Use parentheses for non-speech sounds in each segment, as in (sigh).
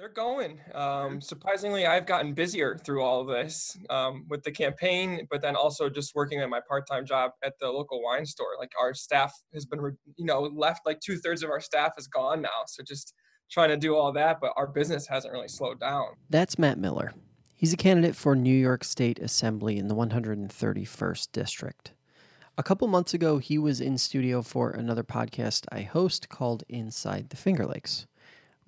They're going. Um, surprisingly, I've gotten busier through all of this um, with the campaign, but then also just working at my part-time job at the local wine store. Like our staff has been, you know, left. Like two thirds of our staff is gone now. So just trying to do all that, but our business hasn't really slowed down. That's Matt Miller. He's a candidate for New York State Assembly in the 131st District. A couple months ago, he was in studio for another podcast I host called Inside the Finger Lakes.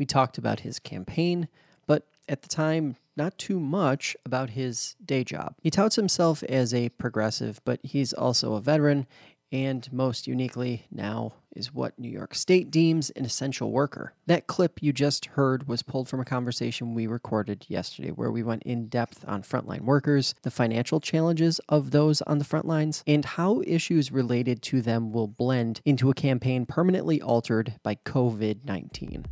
We talked about his campaign, but at the time, not too much about his day job. He touts himself as a progressive, but he's also a veteran, and most uniquely, now is what New York State deems an essential worker. That clip you just heard was pulled from a conversation we recorded yesterday where we went in depth on frontline workers, the financial challenges of those on the front lines, and how issues related to them will blend into a campaign permanently altered by COVID 19.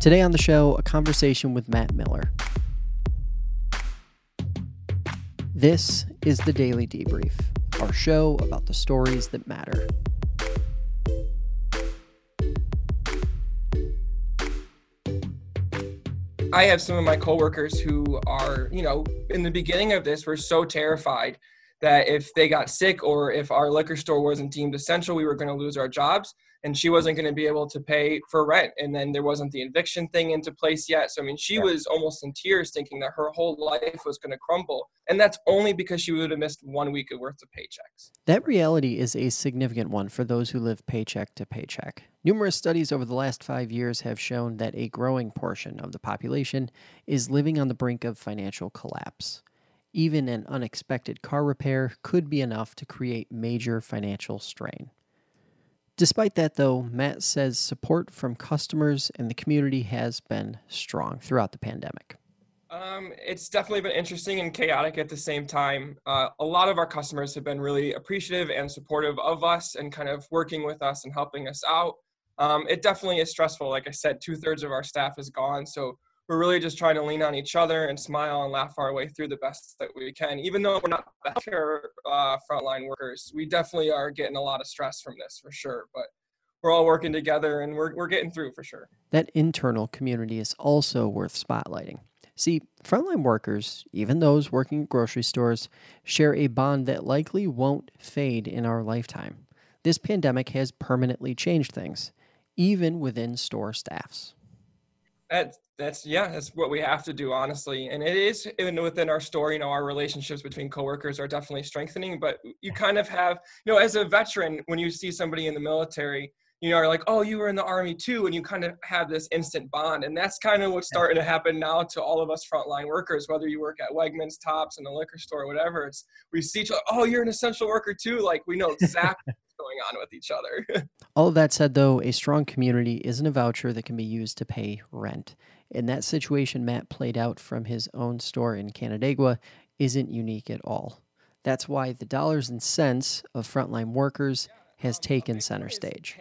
Today on the show, a conversation with Matt Miller. This is the Daily Debrief, our show about the stories that matter. I have some of my coworkers who are, you know, in the beginning of this, were so terrified that if they got sick or if our liquor store wasn't deemed essential, we were going to lose our jobs and she wasn't going to be able to pay for rent. And then there wasn't the eviction thing into place yet. So, I mean, she yeah. was almost in tears thinking that her whole life was going to crumble. And that's only because she would have missed one week of worth of paychecks. That reality is a significant one for those who live paycheck to paycheck. Numerous studies over the last five years have shown that a growing portion of the population is living on the brink of financial collapse. Even an unexpected car repair could be enough to create major financial strain. Despite that, though, Matt says support from customers and the community has been strong throughout the pandemic. Um, it's definitely been interesting and chaotic at the same time. Uh, a lot of our customers have been really appreciative and supportive of us and kind of working with us and helping us out. Um, it definitely is stressful. Like I said, two thirds of our staff is gone. So we're really just trying to lean on each other and smile and laugh our way through the best that we can. Even though we're not healthcare uh, frontline workers, we definitely are getting a lot of stress from this for sure. But we're all working together and we're, we're getting through for sure. That internal community is also worth spotlighting. See, frontline workers, even those working at grocery stores, share a bond that likely won't fade in our lifetime. This pandemic has permanently changed things, even within store staffs. That, that's yeah that's what we have to do honestly. And it is even within our story you know our relationships between coworkers are definitely strengthening but you kind of have you know as a veteran when you see somebody in the military you know are like oh you were in the army too and you kind of have this instant bond. And that's kind of what's starting to happen now to all of us frontline workers whether you work at wegmans tops in the liquor store whatever. It's we see each other oh you're an essential worker too. Like we know exactly (laughs) what's going on with each other. (laughs) All of that said, though, a strong community isn't a voucher that can be used to pay rent. And that situation Matt played out from his own store in Canandaigua isn't unique at all. That's why the dollars and cents of frontline workers has taken center stage.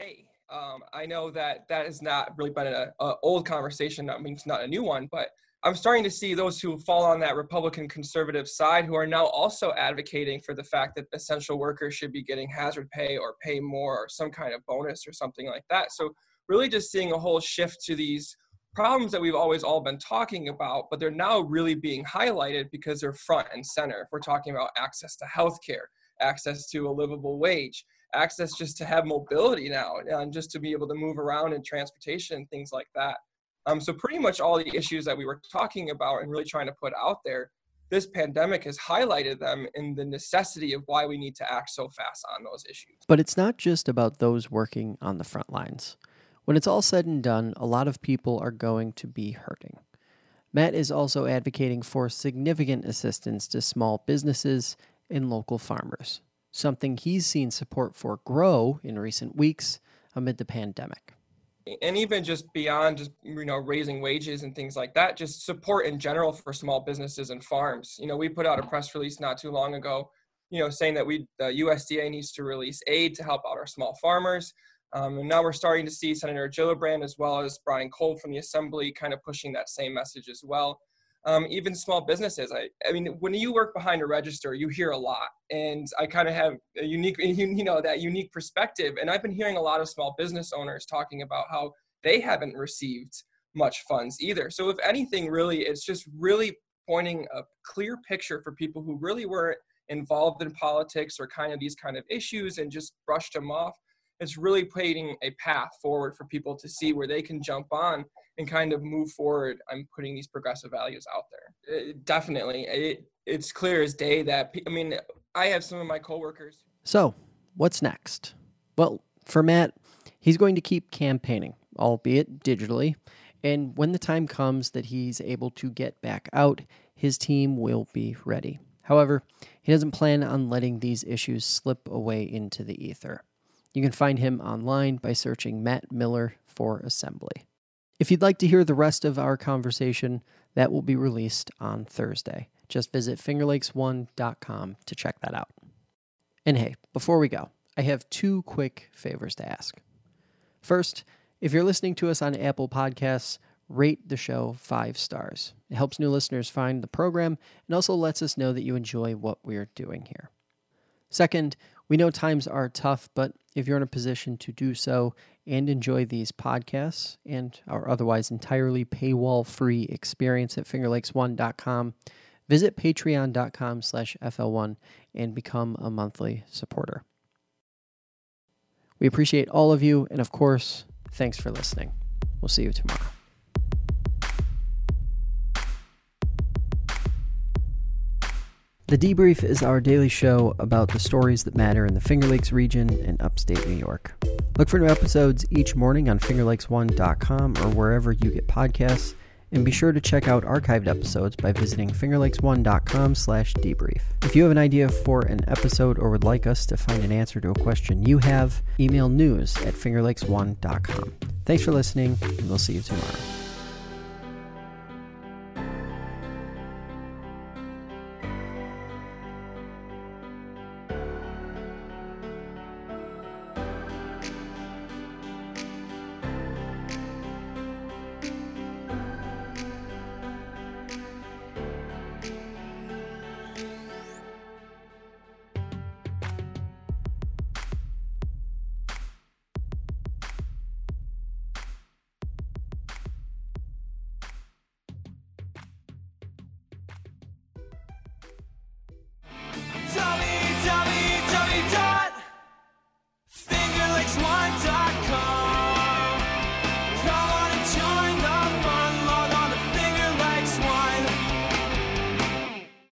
Um, I know that that has not really been an old conversation. I mean, it's not a new one, but I'm starting to see those who fall on that Republican conservative side who are now also advocating for the fact that essential workers should be getting hazard pay or pay more or some kind of bonus or something like that. So, really just seeing a whole shift to these problems that we've always all been talking about, but they're now really being highlighted because they're front and center. If we're talking about access to healthcare, access to a livable wage, access just to have mobility now, and just to be able to move around in transportation and things like that. Um, so pretty much all the issues that we were talking about and really trying to put out there, this pandemic has highlighted them in the necessity of why we need to act so fast on those issues. But it's not just about those working on the front lines. When it's all said and done, a lot of people are going to be hurting. Matt is also advocating for significant assistance to small businesses and local farmers, something he's seen support for grow in recent weeks amid the pandemic. And even just beyond just you know raising wages and things like that just support in general for small businesses and farms. You know we put out a press release not too long ago you know saying that we the usda needs to release aid to help out our small farmers um, and now we're starting to see senator gillibrand as well as brian Kolb from the assembly kind of pushing that same message as well um, even small businesses. I, I mean, when you work behind a register, you hear a lot, and I kind of have a unique, (laughs) you know, that unique perspective. And I've been hearing a lot of small business owners talking about how they haven't received much funds either. So if anything, really, it's just really pointing a clear picture for people who really weren't involved in politics or kind of these kind of issues and just brushed them off. It's really painting a path forward for people to see where they can jump on and kind of move forward. I'm putting these progressive values out there. It, definitely, it, it's clear as day that I mean, I have some of my coworkers. So, what's next? Well, for Matt, he's going to keep campaigning, albeit digitally. And when the time comes that he's able to get back out, his team will be ready. However, he doesn't plan on letting these issues slip away into the ether. You can find him online by searching Matt Miller for Assembly. If you'd like to hear the rest of our conversation, that will be released on Thursday. Just visit fingerlakes1.com to check that out. And hey, before we go, I have two quick favors to ask. First, if you're listening to us on Apple Podcasts, rate the show five stars. It helps new listeners find the program and also lets us know that you enjoy what we're doing here. Second, we know times are tough, but if you're in a position to do so and enjoy these podcasts and our otherwise entirely paywall free experience at fingerlakes1.com, visit patreon.com slash FL1 and become a monthly supporter. We appreciate all of you, and of course, thanks for listening. We'll see you tomorrow. The Debrief is our daily show about the stories that matter in the Finger Lakes region and upstate New York. Look for new episodes each morning on fingerlakes1.com or wherever you get podcasts, and be sure to check out archived episodes by visiting fingerlakes1.com slash debrief. If you have an idea for an episode or would like us to find an answer to a question you have, email news at fingerlakes1.com. Thanks for listening, and we'll see you tomorrow.